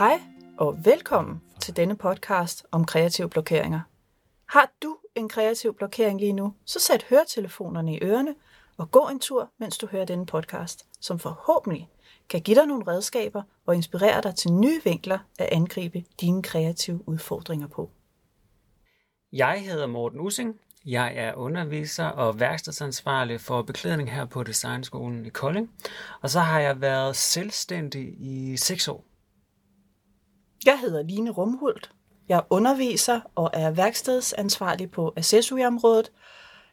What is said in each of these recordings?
Hej og velkommen til denne podcast om kreative blokeringer. Har du en kreativ blokering lige nu, så sæt høretelefonerne i ørerne og gå en tur, mens du hører denne podcast, som forhåbentlig kan give dig nogle redskaber og inspirere dig til nye vinkler at angribe dine kreative udfordringer på. Jeg hedder Morten Using. Jeg er underviser og værkstedsansvarlig for beklædning her på Designskolen i Kolding. Og så har jeg været selvstændig i seks år. Jeg hedder Line Rumhult. Jeg er underviser og er værkstedsansvarlig på accessoryområdet.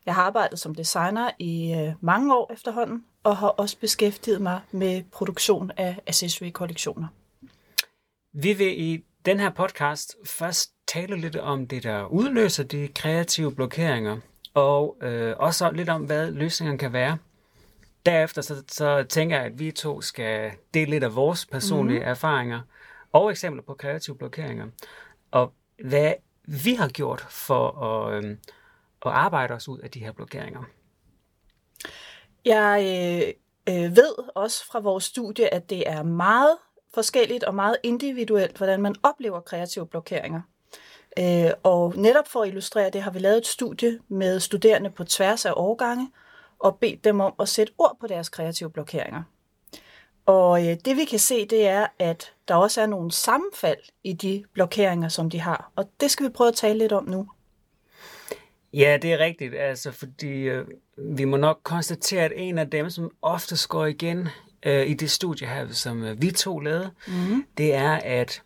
Jeg har arbejdet som designer i øh, mange år efterhånden, og har også beskæftiget mig med produktion af accessory-kollektioner. Vi vil i den her podcast først tale lidt om det, der udløser de kreative blokeringer, og øh, også lidt om, hvad løsningen kan være. Derefter så, så tænker jeg, at vi to skal dele lidt af vores personlige mm. erfaringer og eksempler på kreative blokeringer, og hvad vi har gjort for at, øh, at arbejde os ud af de her blokeringer. Jeg øh, øh, ved også fra vores studie, at det er meget forskelligt og meget individuelt, hvordan man oplever kreative blokeringer. Øh, og netop for at illustrere det, har vi lavet et studie med studerende på tværs af årgange, og bedt dem om at sætte ord på deres kreative blokeringer. Og øh, det vi kan se, det er, at der også er nogle sammenfald i de blokeringer, som de har. Og det skal vi prøve at tale lidt om nu. Ja, det er rigtigt, altså, fordi øh, vi må nok konstatere, at en af dem, som ofte går igen øh, i det studie her, som øh, vi to lavede, mm. det er, at,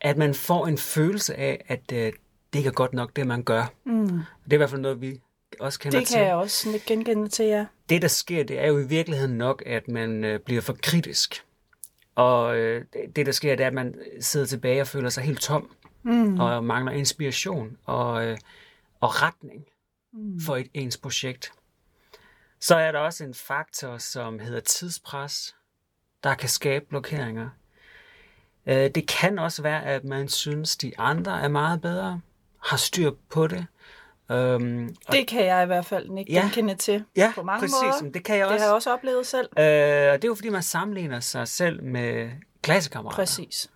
at man får en følelse af, at øh, det ikke er godt nok, det man gør. Mm. Det er i hvert fald noget, vi også kender til. Det kan jeg også genkende til, ja. Det, der sker, det er jo i virkeligheden nok, at man øh, bliver for kritisk. Og øh, det, der sker, det er, at man sidder tilbage og føler sig helt tom, mm. og mangler inspiration og, øh, og retning mm. for et ens projekt. Så er der også en faktor, som hedder tidspres, der kan skabe blokeringer. Øh, det kan også være, at man synes, de andre er meget bedre, har styr på det. Um, det kan jeg i hvert fald ikke ja, genkende til ja, på mange præcis, måder. Det kan jeg også. Det har jeg også oplevet selv. Uh, det er jo fordi, man sammenligner sig selv med klassekammerater. Præcis.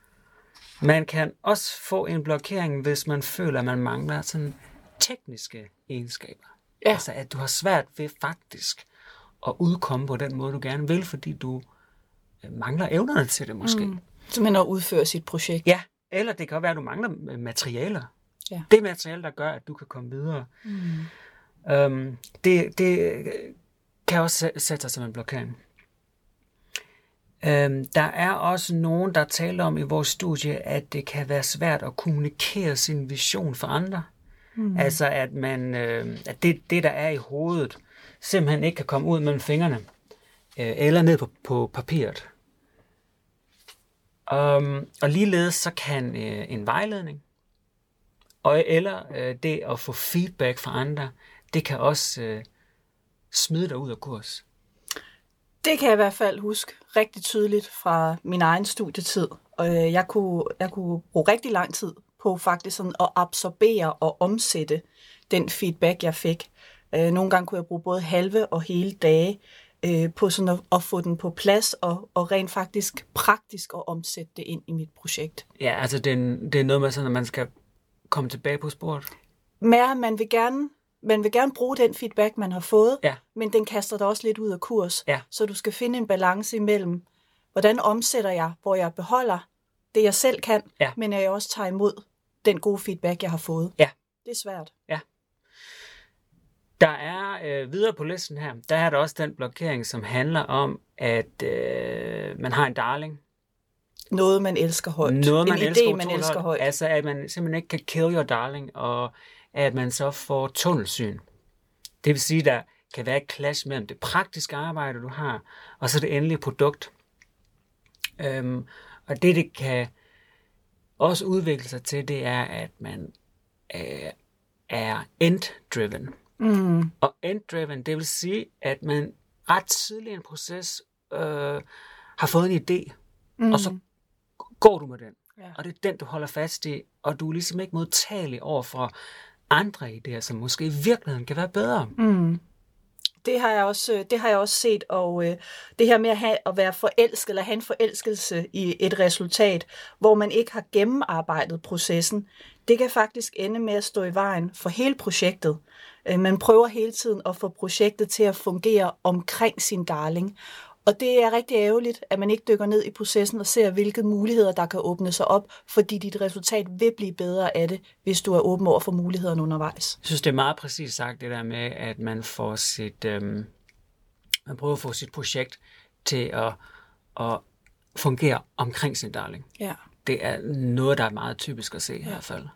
Man kan også få en blokering, hvis man føler, at man mangler sådan tekniske egenskaber. Ja. Altså, at du har svært ved faktisk at udkomme på den måde, du gerne vil, fordi du øh, mangler evnerne til det måske. Mm. Simpelthen at udføre sit projekt. Ja, eller det kan være, at du mangler øh, materialer. Ja. Det materiale, der gør, at du kan komme videre. Mm. Um, det, det kan også sætte sig som en blokering. Um, der er også nogen, der taler om i vores studie, at det kan være svært at kommunikere sin vision for andre. Mm. Altså at man, øh, at det, det, der er i hovedet, simpelthen ikke kan komme ud mellem fingrene, øh, eller ned på, på papiret. Um, og ligeledes så kan øh, en vejledning, og eller øh, det at få feedback fra andre, det kan også øh, smide dig ud af kurs. Det kan jeg i hvert fald huske rigtig tydeligt fra min egen studietid. Og øh, jeg kunne, jeg kunne bruge rigtig lang tid på faktisk sådan at absorbere og omsætte den feedback, jeg fik. Øh, nogle gange kunne jeg bruge både halve og hele dage øh, på sådan at, at få den på plads og, og rent faktisk praktisk at omsætte det ind i mit projekt. Ja, altså det er, det er noget med sådan, at man skal komme tilbage på sporet. Men man vil gerne man vil gerne bruge den feedback, man har fået, ja. men den kaster dig også lidt ud af kurs. Ja. Så du skal finde en balance imellem, hvordan omsætter jeg, hvor jeg beholder det, jeg selv kan, ja. men jeg også tager imod den gode feedback, jeg har fået. Ja. Det er svært. Ja. Der er øh, videre på listen her, der er der også den blokering, som handler om, at øh, man har en darling. Noget, man elsker højt. Noget, man en elsker idé, man elsker højt. Altså, at man simpelthen ikke kan kill your darling, og at man så får tunnelsyn. Det vil sige, der kan være et clash mellem det praktiske arbejde, du har, og så det endelige produkt. Øhm, og det, det kan også udvikle sig til, det er, at man øh, er end-driven. Mm. Og end-driven, det vil sige, at man ret tidligt i en proces øh, har fået en idé, mm. og så går du med den. Ja. Og det er den, du holder fast i, og du er ligesom ikke modtagelig over for andre idéer, som måske i virkeligheden kan være bedre. Mm. det har jeg også, øh, det har jeg også set, og øh, det her med at, have, at være forelsket, eller have en forelskelse i et resultat, hvor man ikke har gennemarbejdet processen, det kan faktisk ende med at stå i vejen for hele projektet. Øh, man prøver hele tiden at få projektet til at fungere omkring sin darling. Og det er rigtig ærgerligt, at man ikke dykker ned i processen og ser, hvilke muligheder, der kan åbne sig op, fordi dit resultat vil blive bedre af det, hvis du er åben over for mulighederne undervejs. Jeg synes, det er meget præcis sagt, det der med, at man får sit, øhm, man prøver at få sit projekt til at, at fungere omkring sin darling. Ja. Det er noget, der er meget typisk at se i hvert fald.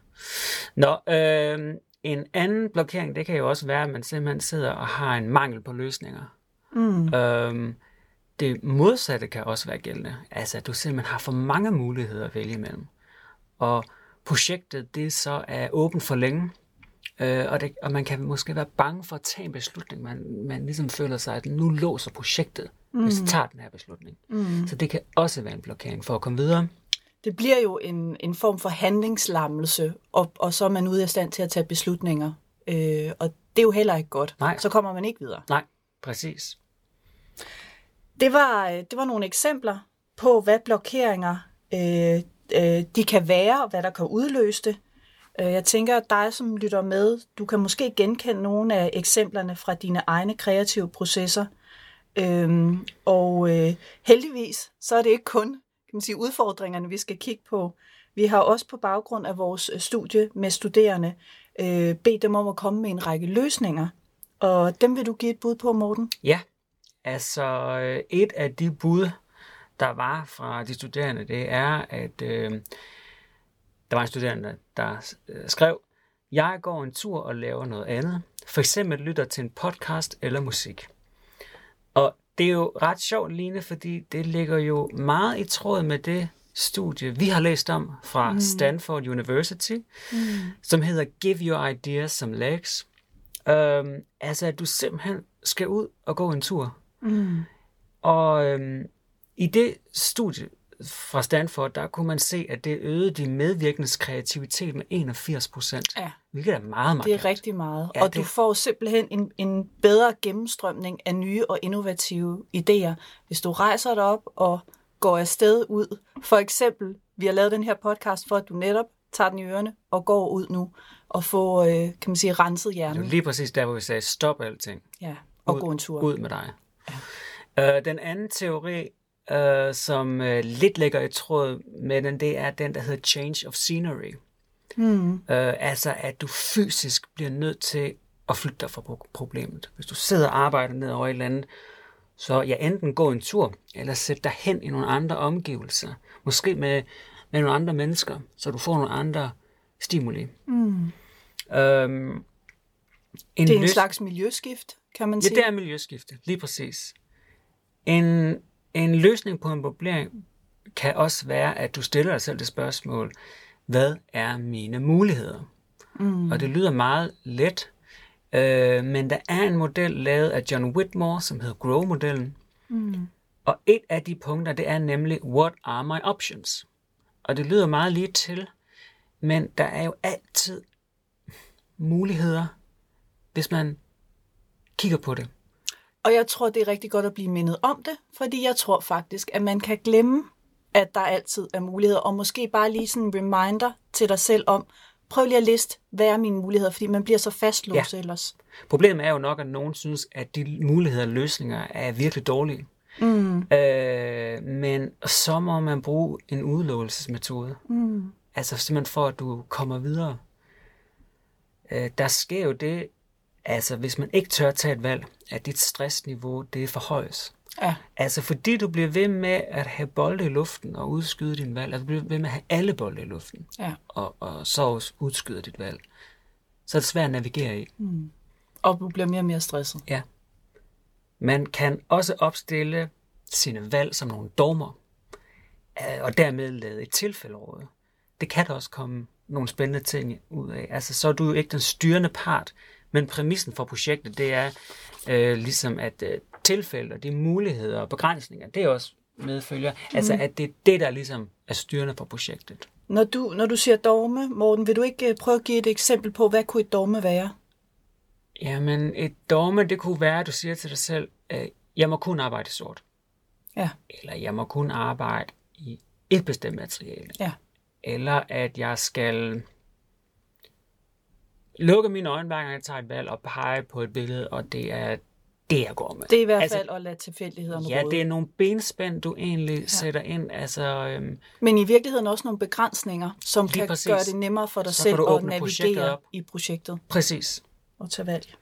Nå, øh, en anden blokering, det kan jo også være, at man simpelthen sidder og har en mangel på løsninger. Mm. Øhm, det modsatte kan også være gældende. Altså, at du simpelthen har for mange muligheder at vælge imellem. Og projektet, det så er åbent for længe. Øh, og, det, og man kan måske være bange for at tage en beslutning. Man, man ligesom føler sig, at nu låser projektet, mm. hvis jeg tager den her beslutning. Mm. Så det kan også være en blokering for at komme videre. Det bliver jo en, en form for handlingslammelse, og, og så er man ude af stand til at tage beslutninger. Øh, og det er jo heller ikke godt. Nej. Så kommer man ikke videre. Nej, præcis. Det var, øh, det var nogle eksempler på, hvad blokeringer øh, øh, de kan være, og hvad der kan udløse det. Øh, jeg tænker, at dig, som lytter med, du kan måske genkende nogle af eksemplerne fra dine egne kreative processer. Øhm, og øh, heldigvis, så er det ikke kun kan man sige, udfordringerne, vi skal kigge på. Vi har også på baggrund af vores øh, studie med studerende øh, bedt dem om at komme med en række løsninger. Og dem vil du give et bud på, Morten? Ja, Altså, øh, et af de bud, der var fra de studerende, det er, at øh, der var en studerende, der øh, skrev, jeg går en tur og laver noget andet. For eksempel lytter til en podcast eller musik. Og det er jo ret sjovt, Line, fordi det ligger jo meget i tråd med det studie, vi har læst om fra mm. Stanford University, mm. som hedder Give Your Ideas Some Legs. Um, altså, at du simpelthen skal ud og gå en tur Mm. Og øhm, i det studie fra Stanford, der kunne man se, at det øgede de medvirkendes kreativitet med 81 procent. Ja. Hvilket er meget, meget Det er rigtig meget. Ja, og det... du får simpelthen en, en bedre gennemstrømning af nye og innovative idéer, hvis du rejser dig op og går afsted ud. For eksempel, vi har lavet den her podcast for, at du netop tager den i ørene og går ud nu og får, øh, kan man sige, renset hjernen. Det er lige præcis der, hvor vi sagde, stop alting. Ja, og ud, gå en tur. Ud med dig. Ja. Uh, den anden teori, uh, som uh, lidt ligger i tråd med den, det er den, der hedder change of scenery. Mm. Uh, altså, at du fysisk bliver nødt til at flytte dig fra problemet. Hvis du sidder og arbejder ned over et eller andet, så ja, enten gå en tur, eller sæt dig hen i nogle andre omgivelser. Måske med, med nogle andre mennesker, så du får nogle andre stimuli. Mm. Um, en det er en løs... slags miljøskift kan man sige. Ja, det er miljøskifte, lige præcis. En, en løsning på en problem kan også være, at du stiller dig selv det spørgsmål, hvad er mine muligheder? Mm. Og det lyder meget let, øh, men der er en model lavet af John Whitmore, som hedder Grow-modellen. Mm. Og et af de punkter, det er nemlig, what are my options? Og det lyder meget lige til, men der er jo altid muligheder, hvis man kigger på det. Og jeg tror, det er rigtig godt at blive mindet om det, fordi jeg tror faktisk, at man kan glemme, at der altid er muligheder, og måske bare lige sådan en reminder til dig selv om, prøv lige at liste, hvad er mine muligheder, fordi man bliver så fastlåst ja. ellers. Problemet er jo nok, at nogen synes, at de muligheder og løsninger er virkelig dårlige. Mm. Øh, men så må man bruge en udelåelsesmetode. Mm. Altså simpelthen for, at du kommer videre. Øh, der sker jo det, Altså, hvis man ikke tør tage et valg, at dit stressniveau, det forhøjes. Ja. Altså, fordi du bliver ved med at have bolde i luften og udskyde din valg, altså du bliver ved med at have alle bolde i luften, ja. og, og så også udskyde dit valg, så er det svært at navigere i. Mm. Og du bliver mere og mere stresset. Ja. Man kan også opstille sine valg som nogle dogmer, øh, og dermed lade et tilfælde råde. Det kan der også komme nogle spændende ting ud af. Altså, så er du jo ikke den styrende part, men præmissen for projektet, det er øh, ligesom, at øh, tilfælde og de muligheder og begrænsninger, det er også medfølger. Mm. Altså, at det er det, der ligesom er styrende for projektet. Når du, når du siger dogme, Morten, vil du ikke øh, prøve at give et eksempel på, hvad kunne et dogme være? Jamen, et dogme, det kunne være, at du siger til dig selv, øh, jeg må kun arbejde sort. Ja. Eller jeg må kun arbejde i et bestemt materiale. Ja. Eller at jeg skal lukke mine øjne, hver gang jeg tager et valg, og pege på et billede, og det er det, jeg går med. Det er i hvert Altså, fald at lade tilfældighederne Ja, råde. det er nogle benspænd, du egentlig ja. sætter ind. Altså, øhm, Men i virkeligheden også nogle begrænsninger, som kan præcis. gøre det nemmere for dig Så selv at åbne projektet navigere op. i projektet præcis. og tage valg.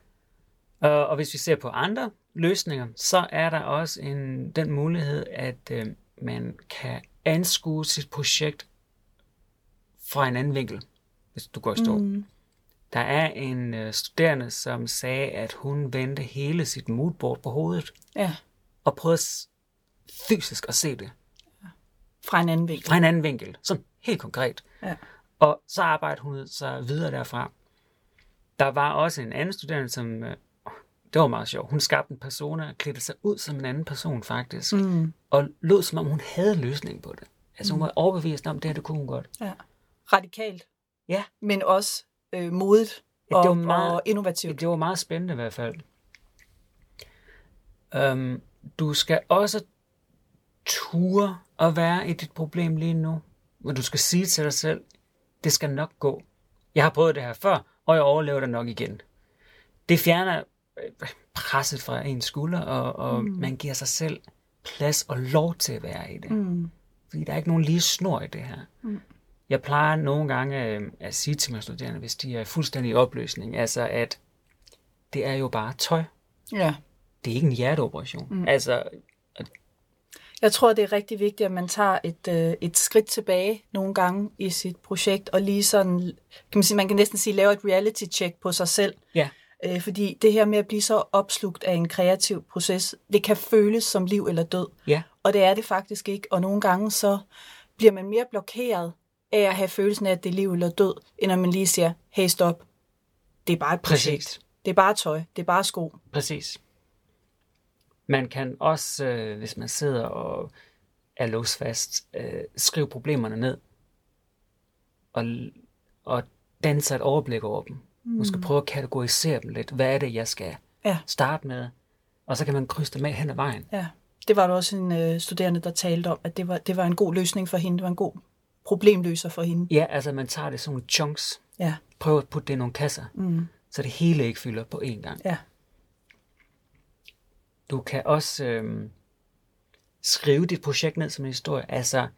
Og, og hvis vi ser på andre løsninger, så er der også en, den mulighed, at øh, man kan anskue sit projekt fra en anden vinkel, hvis du går i stå. Mm. Der er en øh, studerende, som sagde, at hun vendte hele sit moodboard på hovedet Ja, og prøvede fysisk at se det fra en anden vinkel. fra en anden vinkel, sådan helt konkret. Ja. Og så arbejdede hun sig videre derfra. Der var også en anden studerende, som... øh, Det var meget sjovt. Hun skabte en persona og klædte sig ud som en anden person, faktisk. Mm. Og lød, som om hun havde løsning på det. Altså hun var overbevist om, det her, det kunne hun godt. Ja. Radikalt, Ja, men også øh, modigt Ja, og, det var meget- og innovativt. det var meget spændende i hvert fald. Um, du skal også ture at være i dit problem lige nu. Men du skal sige til dig selv, det skal nok gå. Jeg har prøvet det her før, og jeg overlever det nok igen. Det fjerner øh, presset fra ens skulder, og, og mm. man giver sig selv plads og lov til at være i det. Mm. Fordi der er ikke nogen lige snor i det her. Mm. Jeg plejer nogle gange øh, at sige til mine studerende, hvis de er fuldstændig i opløsning, altså at det er jo bare tøj. Ja. Det er ikke en hjerteoperation. Mm. Altså, Jeg tror, det er rigtig vigtigt, at man tager et, øh, et skridt tilbage nogle gange i sit projekt, og lige sådan, kan man, sige, man kan næsten sige, lave et reality-check på sig selv. ja, Øh, fordi det her med at blive så opslugt af en kreativ proces, det kan føles som liv eller død. ja, Og det er det faktisk ikke. Og nogle gange så bliver man mere blokeret af at have følelsen af, at det er liv eller død, end at man lige siger, hey stop, det er bare et projekt. Præcis. Det er bare tøj, det er bare sko. præcis. Man kan også, øh, hvis man sidder og er låst fast, øh, skrive problemerne ned. Og, og danne sig et overblik over dem. Mm. Måske prøve at kategorisere dem lidt. Hvad er det, jeg skal Ja, starte med? Og så kan man krydse dem af hen ad vejen. ja. Det var der også en øh, studerende, der talte om, at det var, det var en god løsning for hende. Det var en god problemløser for hende. Ja, altså man tager det som nogle chunks. Ja, Prøv at putte det i nogle kasser. Mm. Så det hele ikke fylder på én gang. ja, Du kan også øhm, skrive dit projekt ned som en historie. Altså,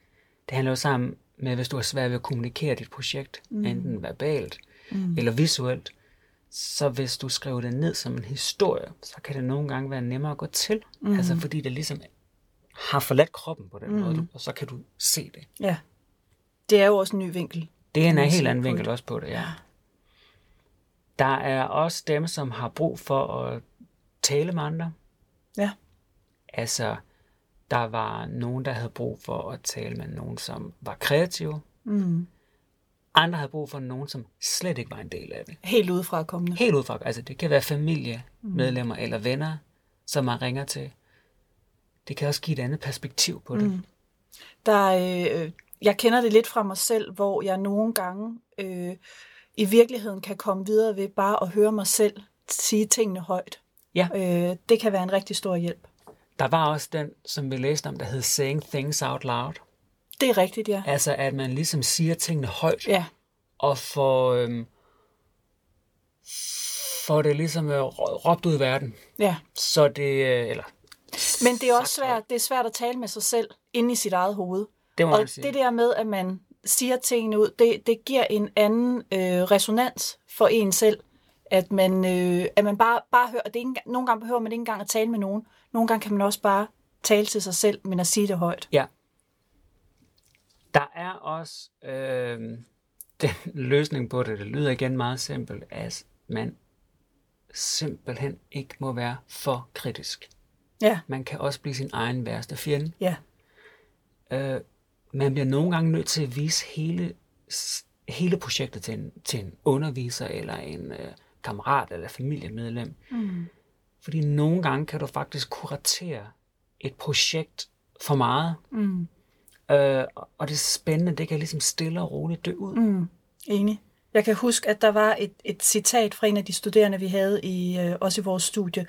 det handler jo sammen med, hvis du har svært ved at kommunikere dit projekt, mm. enten verbalt mm. eller visuelt. Så hvis du skriver det ned som en historie, så kan det nogle gange være nemmere at gå til. Mm. Altså, fordi det ligesom har forladt kroppen på den mm. måde, og så kan du se det. ja. Det er jo også en ny vinkel. Det er en helt anden vinkel også på det, ja. Der er også dem, som har brug for at tale med andre. Ja, Altså, der var nogen, der havde brug for at tale med nogen, som var kreative. mm. Andre havde brug for nogen, som slet ikke var en del af det. helt udefra kommende. Helt udefra. Altså, det kan være familiemedlemmer mm. eller venner, som man ringer til. Det kan også give et andet perspektiv på det. Mm. Der, øh, jeg kender det lidt fra mig selv, hvor jeg nogle gange øh, i virkeligheden kan komme videre ved bare at høre mig selv sige tingene højt. Ja. Øh, det kan være en rigtig stor hjælp. Der var også den, som vi læste om, der hed Saying Things Out Loud. Det er rigtigt, ja. Altså, at man ligesom siger tingene højt, Ja, og får, øhm, får det ligesom øh, rå- råbt ud i verden. ja. Så det, øh, eller Men det er også svært, det er svært at tale med sig selv inde i sit eget hoved. Det må Og man sige. det der med, at man siger tingene ud, det, det giver en anden øh, resonans for en selv. At man, øh, at man bare, bare hører, det ikke, nogle gange behøver man ikke engang at tale med nogen. Nogle gange kan man også bare tale til sig selv, men at sige det højt. Ja. Der er også øh, den løsning på det, det lyder igen meget simpelt, at man simpelthen ikke må være for kritisk. Ja, Man kan også blive sin egen værste fjende. ja, Øh, man bliver nogle gange nødt til at vise hele, hele projektet til en, til en underviser eller en øh, kammerat eller familiemedlem. Mm. Fordi nogle gange kan du faktisk kuratere et projekt for meget. Mm. Øh, og det spændende, det kan ligesom stille og roligt dø ud. Mm. enig. Jeg kan huske, at der var et, et citat fra en af de studerende, vi havde i, øh, også i vores studie,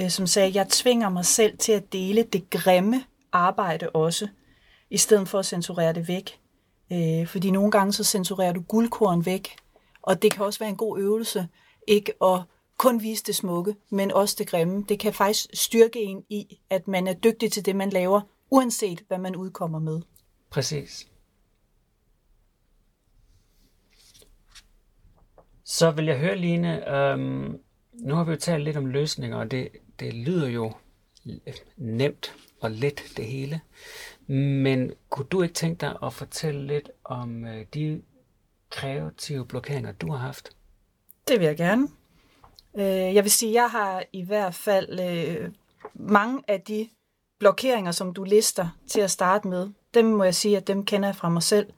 øh, som sagde, jeg tvinger mig selv til at dele det grimme arbejde også, i stedet for at censurere det væk. Øh, fordi nogle gange så censurerer du guldkorn væk, og det kan også være en god øvelse, ikke at kun vise det smukke, men også det grimme. Det kan faktisk styrke en i, at man er dygtig til det, man laver, uanset hvad man udkommer med. Præcis. Så vil jeg høre, Line, øhm, nu har vi jo talt lidt om løsninger, og det, det lyder jo nemt og let det hele. Men kunne du ikke tænke dig at fortælle lidt om øh, de kreative blokeringer, du har haft? Det vil jeg gerne. Øh, jeg vil sige, jeg har i hvert fald øh, mange af de blokeringer, som du lister til at starte med, dem må jeg sige, at dem kender jeg fra mig selv.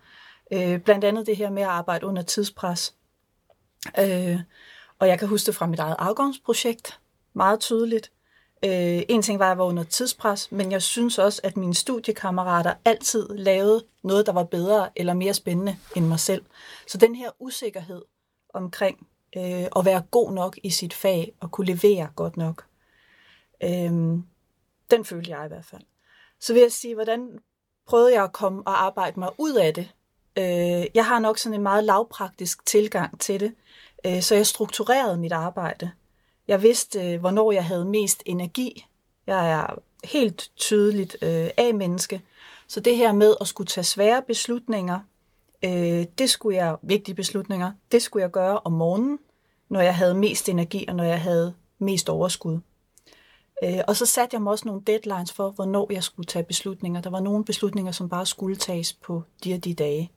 Øh, blandt andet det her med at arbejde under tidspres. Øh, og jeg kan huske det fra mit eget afgangsprojekt meget tydeligt. Øh, en ting var, at jeg var under tidspres, men jeg synes også, at mine studiekammerater altid lavede noget, der var bedre eller mere spændende end mig selv. Så den her usikkerhed omkring øh, at være god nok i sit fag og kunne levere godt nok, øh, den følte jeg i hvert fald. Så vil jeg sige, hvordan prøvede jeg at komme og arbejde mig ud af det? Øh, jeg har nok sådan en meget lavpraktisk tilgang til det, øh, så jeg strukturerede mit arbejde. Jeg vidste, øh, hvornår jeg havde mest energi. Jeg er helt tydeligt øh, A-menneske. Så det her med at skulle tage svære beslutninger, øh, det skulle jeg, vigtige beslutninger, det skulle jeg gøre om morgenen, når jeg havde mest energi og når jeg havde mest overskud. Øh, og så satte jeg mig også nogle deadlines for, hvornår jeg skulle tage beslutninger. Der var nogle beslutninger, som bare skulle tages på de og de dage,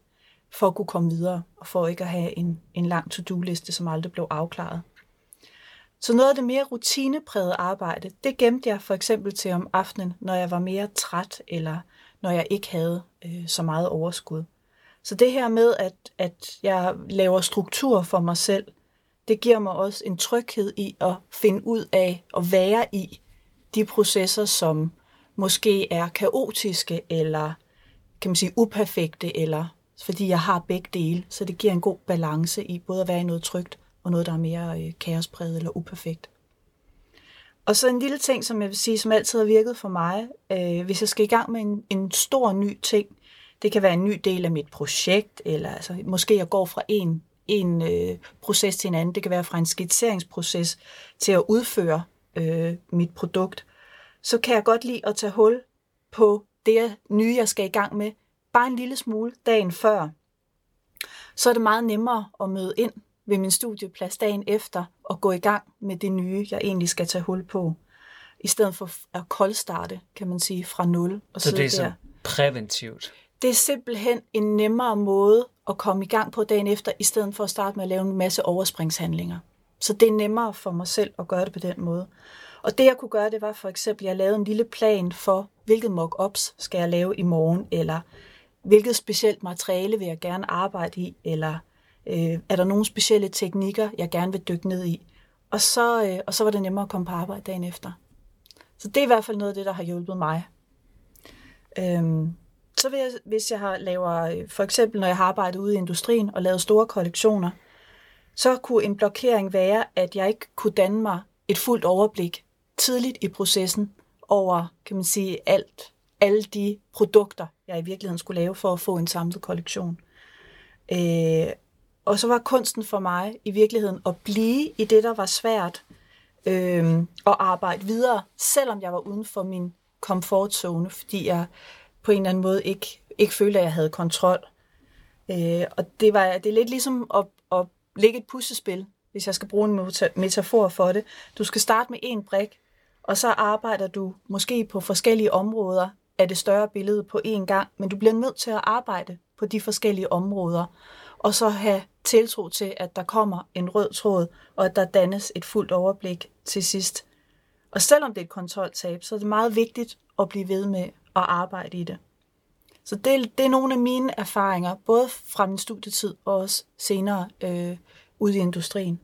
for at kunne komme videre, og for ikke at have en, en lang to-do-liste, som aldrig blev afklaret. Så noget af det mere rutinepræget arbejde, det gemte jeg for eksempel til om aftenen, når jeg var mere træt, eller når jeg ikke havde øh, så meget overskud. Så det her med, at, at jeg laver struktur for mig selv, det giver mig også en tryghed i at finde ud af at være i de processer, som måske er kaotiske, eller kan man sige uperfekte, eller fordi jeg har begge dele. Så det giver en god balance i både at være i noget trygt, og noget, der er mere øh, kaospræget eller uperfekt. Og så en lille ting, som jeg vil sige, som altid har virket for mig, øh, hvis jeg skal i gang med en, en stor ny ting, det kan være en ny del af mit projekt, eller altså, måske jeg går fra en, en øh, proces til en anden. Det kan være fra en skitseringsproces til at udføre øh, mit produkt. Så kan jeg godt lide at tage hul på det nye, jeg skal i gang med, bare en lille smule dagen før. Så er det meget nemmere at møde ind ved min studieplads dagen efter og gå i gang med det nye, jeg egentlig skal tage hul på. I stedet for at koldstarte, kan man sige, fra nul. Og så det er så der. præventivt? Det er simpelthen en nemmere måde at komme i gang på dagen efter, i stedet for at starte med at lave en masse overspringshandlinger. Så det er nemmere for mig selv at gøre det på den måde. Og det jeg kunne gøre, det var for eksempel, at jeg lavede en lille plan for, hvilket mock-ups skal jeg lave i morgen, eller hvilket specielt materiale vil jeg gerne arbejde i, eller Øh, er der nogle specielle teknikker, jeg gerne vil dykke ned i? Og så, øh, og så var det nemmere at komme på arbejde dagen efter. Så det er i hvert fald noget af det, der har hjulpet mig. Øhm, så vil jeg, hvis jeg har laver, øh, for eksempel når jeg har arbejdet ude i industrien og lavet store kollektioner, så kunne en blokering være, at jeg ikke kunne danne mig et fuldt overblik tidligt i processen over, kan man sige, alt, alle de produkter, jeg i virkeligheden skulle lave for at få en samlet kollektion. Øh, og så var kunsten for mig i virkeligheden at blive i det, der var svært, øh, og arbejde videre, selvom jeg var uden for min komfortzone, fordi jeg på en eller anden måde ikke, ikke følte, at jeg havde kontrol. Øh, og det, var, det er lidt ligesom at, at lægge et puslespil, hvis jeg skal bruge en metafor for det. Du skal starte med en brik, og så arbejder du måske på forskellige områder af det større billede på én gang, men du bliver nødt til at arbejde på de forskellige områder og så have tiltro til, at der kommer en rød tråd, og at der dannes et fuldt overblik til sidst. Og selvom det er et kontroltab, så er det meget vigtigt at blive ved med at arbejde i det. Så det, det er nogle af mine erfaringer, både fra min studietid og også senere øh, ude i industrien.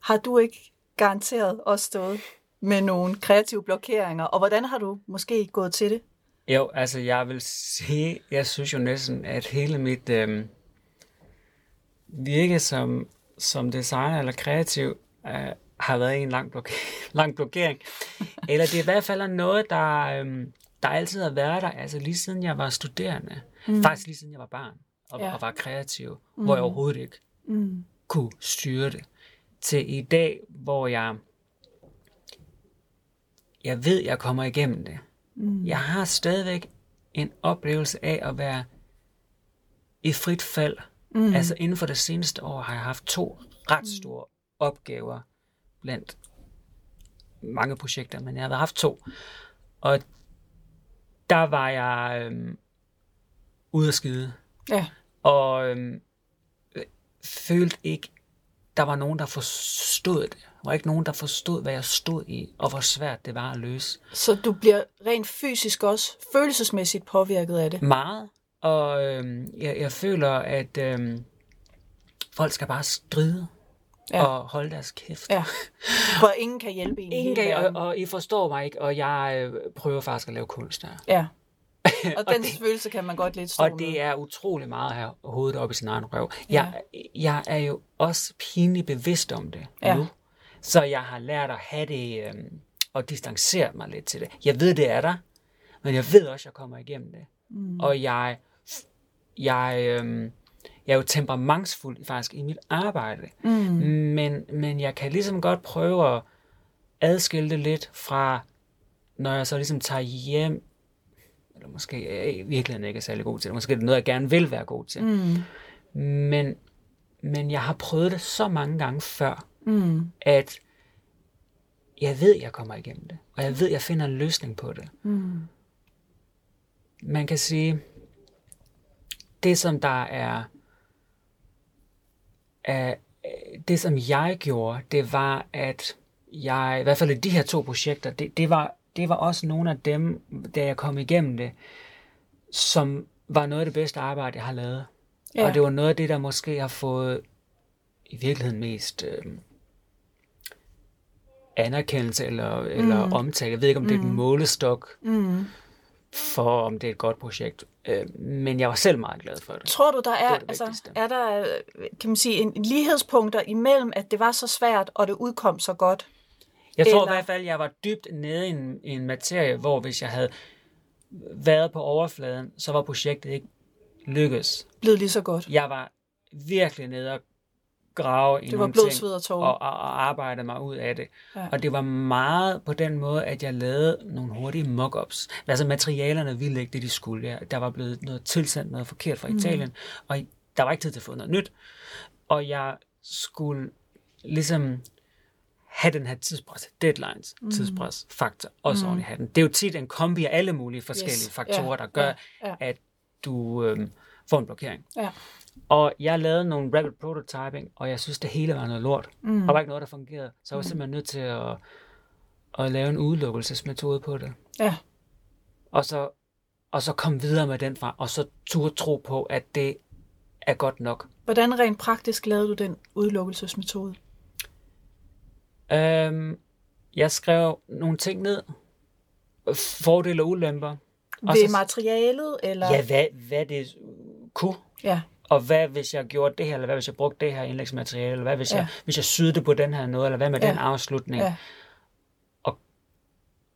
Har du ikke garanteret også stået med nogle kreative blokeringer, og hvordan har du måske gået til det? Jo, altså jeg vil sige, jeg synes jo næsten, at hele mit, øh, virke som, som designer eller kreativ øh, har været en lang, blok- lang blokering. Eller det er i hvert fald noget, der, øh, der altid har været der, altså lige siden jeg var studerende. Mm. Faktisk lige siden jeg var barn og, ja. og var kreativ, mm. hvor jeg overhovedet ikke Mm. kunne styre det. Til i dag, hvor jeg, jeg ved, jeg kommer igennem det. Mm. Jeg har stadigvæk en oplevelse af at være i frit fald. Mm. Altså inden for det seneste år har jeg haft to ret store opgaver blandt mange projekter, men jeg har haft to. Og der var jeg øhm, ude at skide. Ja. Og øhm, øh, følte ikke, der var nogen, der forstod det. Der var ikke nogen, der forstod, hvad jeg stod i, og hvor svært det var at løse. Så du bliver rent fysisk også følelsesmæssigt påvirket af det. Meget, og øhm, jeg, jeg føler, at øhm, folk skal bare stride Ja. ja. og holde deres kæft. Ja. For ingen kan hjælpe en. Ingen verden. og, og I forstår mig ikke, og jeg øh, prøver faktisk at lave kunst der. Ja. Og den det- følelse kan man godt lidt stå Og med. det er utrolig meget have hovedet op i sin egen røv. Jeg, jeg er jo også pinligt bevidst om det Ja. nu. Så jeg har lært at have det øhm, og distancere mig lidt til det. Jeg ved, det er der, men jeg ved også, at jeg kommer igennem det. Mm. Og jeg, jeg, øhm, jeg er jo temperamentsfuld faktisk i mit arbejde. Mm. Men, men jeg kan ligesom godt prøve at adskille det lidt fra, når jeg så ligesom tager hjem eller måske jeg i virkeligheden ikke er særlig god til det. Måske er det noget, jeg gerne vil være god til. Mm. Men, men jeg har prøvet det så mange gange før, Mm. at jeg ved, jeg kommer igennem det. Og jeg ved, jeg finder en løsning på det. Mm. Man kan sige, det som der er, er det som jeg gjorde, det var, at jeg, i hvert fald i de her to projekter, det, det, var, det var også nogle af dem, da jeg kom igennem det, som var noget af det bedste arbejde, jeg har lavet. Ja. Og det var noget af det, der måske har fået i virkeligheden mest øh, anerkendelse eller, mm. eller omtale. Jeg ved ikke, om det er en målestok Mm. For, om det er et godt projekt. Øh, men jeg var selv meget glad for det. Tror du, der er, var det altså, vigtigste. er der, kan man sige, en lighedspunkter imellem, at det var så svært, og det udkom så godt? Jeg tror Eller- i hvert fald, jeg var dybt nede i en, i en materie, hvor hvis jeg havde været på overfladen, så var projektet ikke lykkes. Blevet lige så godt? Jeg var virkelig nede og grave i Det var nogle blod, ting sved og og, tårer. og, og arbejde mig ud af det. Ja. Og det var meget på den måde, at jeg lavede nogle hurtige mock-ups. Altså materialerne ville ikke det, de skulle. Ja, der var blevet noget tilsendt, noget forkert fra Italien, mm. og der var ikke tid til at få noget nyt. Og jeg skulle ligesom have den her tidspres, deadlines, mm. tidspres, faktor, også mm. ordentligt have den. Det er jo tit en kombi af alle mulige forskellige Yes. faktorer, Ja, der gør, ja, ja. at du øhm, får en blokering. Ja. Og jeg lavede nogle rapid prototyping, og jeg synes, det hele var noget lort. Mm. Der var ikke noget, der fungerede. Så jeg var simpelthen nødt til at, at lave en udelukkelsesmetode på det. ja. Og så, og så komme videre med den fra, og så turde tro på, at det er godt nok. Hvordan rent praktisk lavede du den udelukkelsesmetode? Øhm, jeg skrev nogle ting ned. Fordele og ulemper. Og Ved så, materialet, eller? ja, hvad, hvad det kunne. ja. Og hvad hvis jeg gjorde det her, eller hvad hvis jeg brugte det her indlægsmateriale, eller hvad hvis, Ja. jeg, hvis jeg syede det på den her noget, eller hvad med Ja. den afslutning. Ja.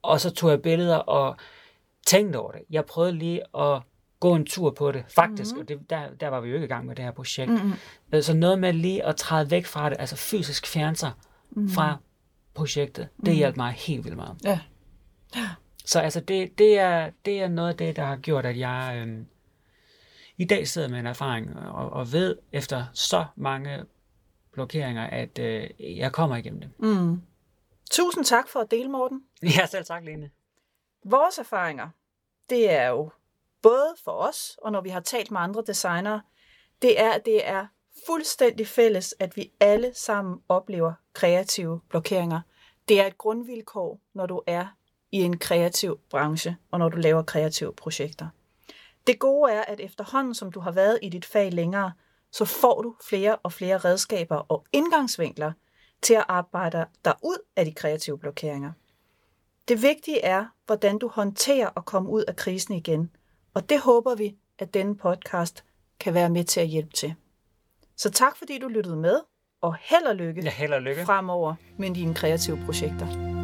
Og så tog jeg billeder og tænkte over det. Jeg prøvede lige at gå en tur på det, faktisk. Mm-hmm. Og det, der, der var vi jo ikke i gang med det her projekt. Mm-hmm. Så noget med lige at træde væk fra det, altså fysisk fjerne sig mm-hmm. fra projektet, det hjalp mig helt vildt meget. Ja. Så altså, det, det, er, det er noget af det, der har gjort, at jeg øhm, i dag sidder med en erfaring og, og ved efter så mange blokeringer, at øh, jeg kommer igennem det. Mm. Tusind tak for at dele, Morten. Ja, selv tak, Lene. Vores erfaringer, det er jo både for os, og når vi har talt med andre designere, det er, at det er fuldstændig fælles, at vi alle sammen oplever kreative blokeringer. Det er et grundvilkår, når du er i en kreativ branche, og når du laver kreative projekter. Det gode er, at efterhånden som du har været i dit fag længere, så får du flere og flere redskaber og indgangsvinkler til at arbejde dig ud af de kreative blokeringer. Det vigtige er, hvordan du håndterer at komme ud af krisen igen, og det håber vi, at denne podcast kan være med til at hjælpe til. Så tak fordi du lyttede med, og held og lykke Ja, held og lykke. fremover med dine kreative projekter.